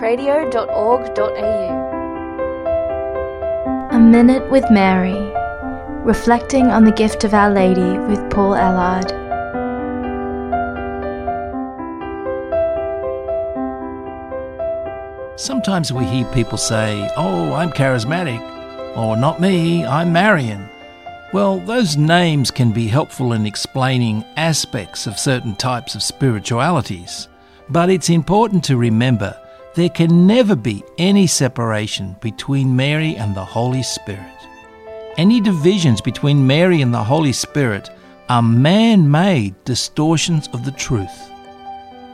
www.catholiccradio.org.au. A Minute with Mary, reflecting on the gift of Our Lady with Paul Elarde. Sometimes we hear people say, Oh, I'm charismatic, or not me, I'm Marian. Well, those names can be helpful in explaining aspects of certain types of spiritualities, but it's important to remember there can never be any separation between Mary and the Holy Spirit. Any divisions between Mary and the Holy Spirit are man made distortions of the truth.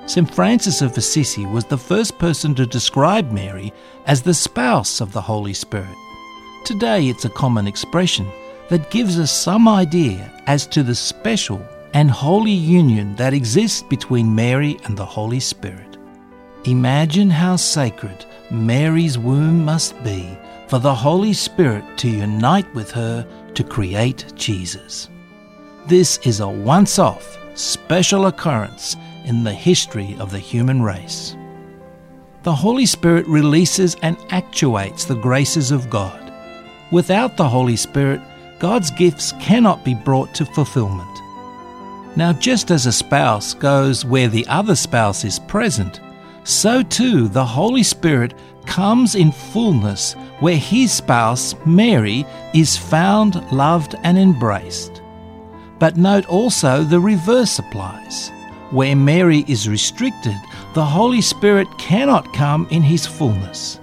St. Francis of Assisi was the first person to describe Mary as the spouse of the Holy Spirit. Today it's a common expression that gives us some idea as to the special and holy union that exists between Mary and the Holy Spirit. Imagine how sacred Mary's womb must be for the Holy Spirit to unite with her to create Jesus. This is a once off, special occurrence in the history of the human race. The Holy Spirit releases and actuates the graces of God. Without the Holy Spirit, God's gifts cannot be brought to fulfillment. Now, just as a spouse goes where the other spouse is present, so too the Holy Spirit comes in fullness where his spouse, Mary, is found, loved, and embraced. But note also the reverse applies. Where Mary is restricted, the Holy Spirit cannot come in his fullness.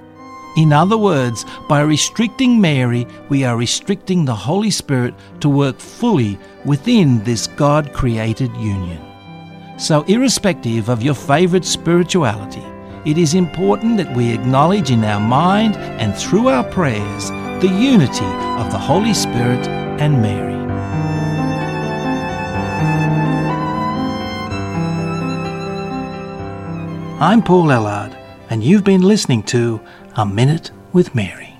In other words, by restricting Mary, we are restricting the Holy Spirit to work fully within this God created union. So, irrespective of your favourite spirituality, it is important that we acknowledge in our mind and through our prayers the unity of the Holy Spirit and Mary. I'm Paul Elarde, and you've been listening to A Minute with Mary.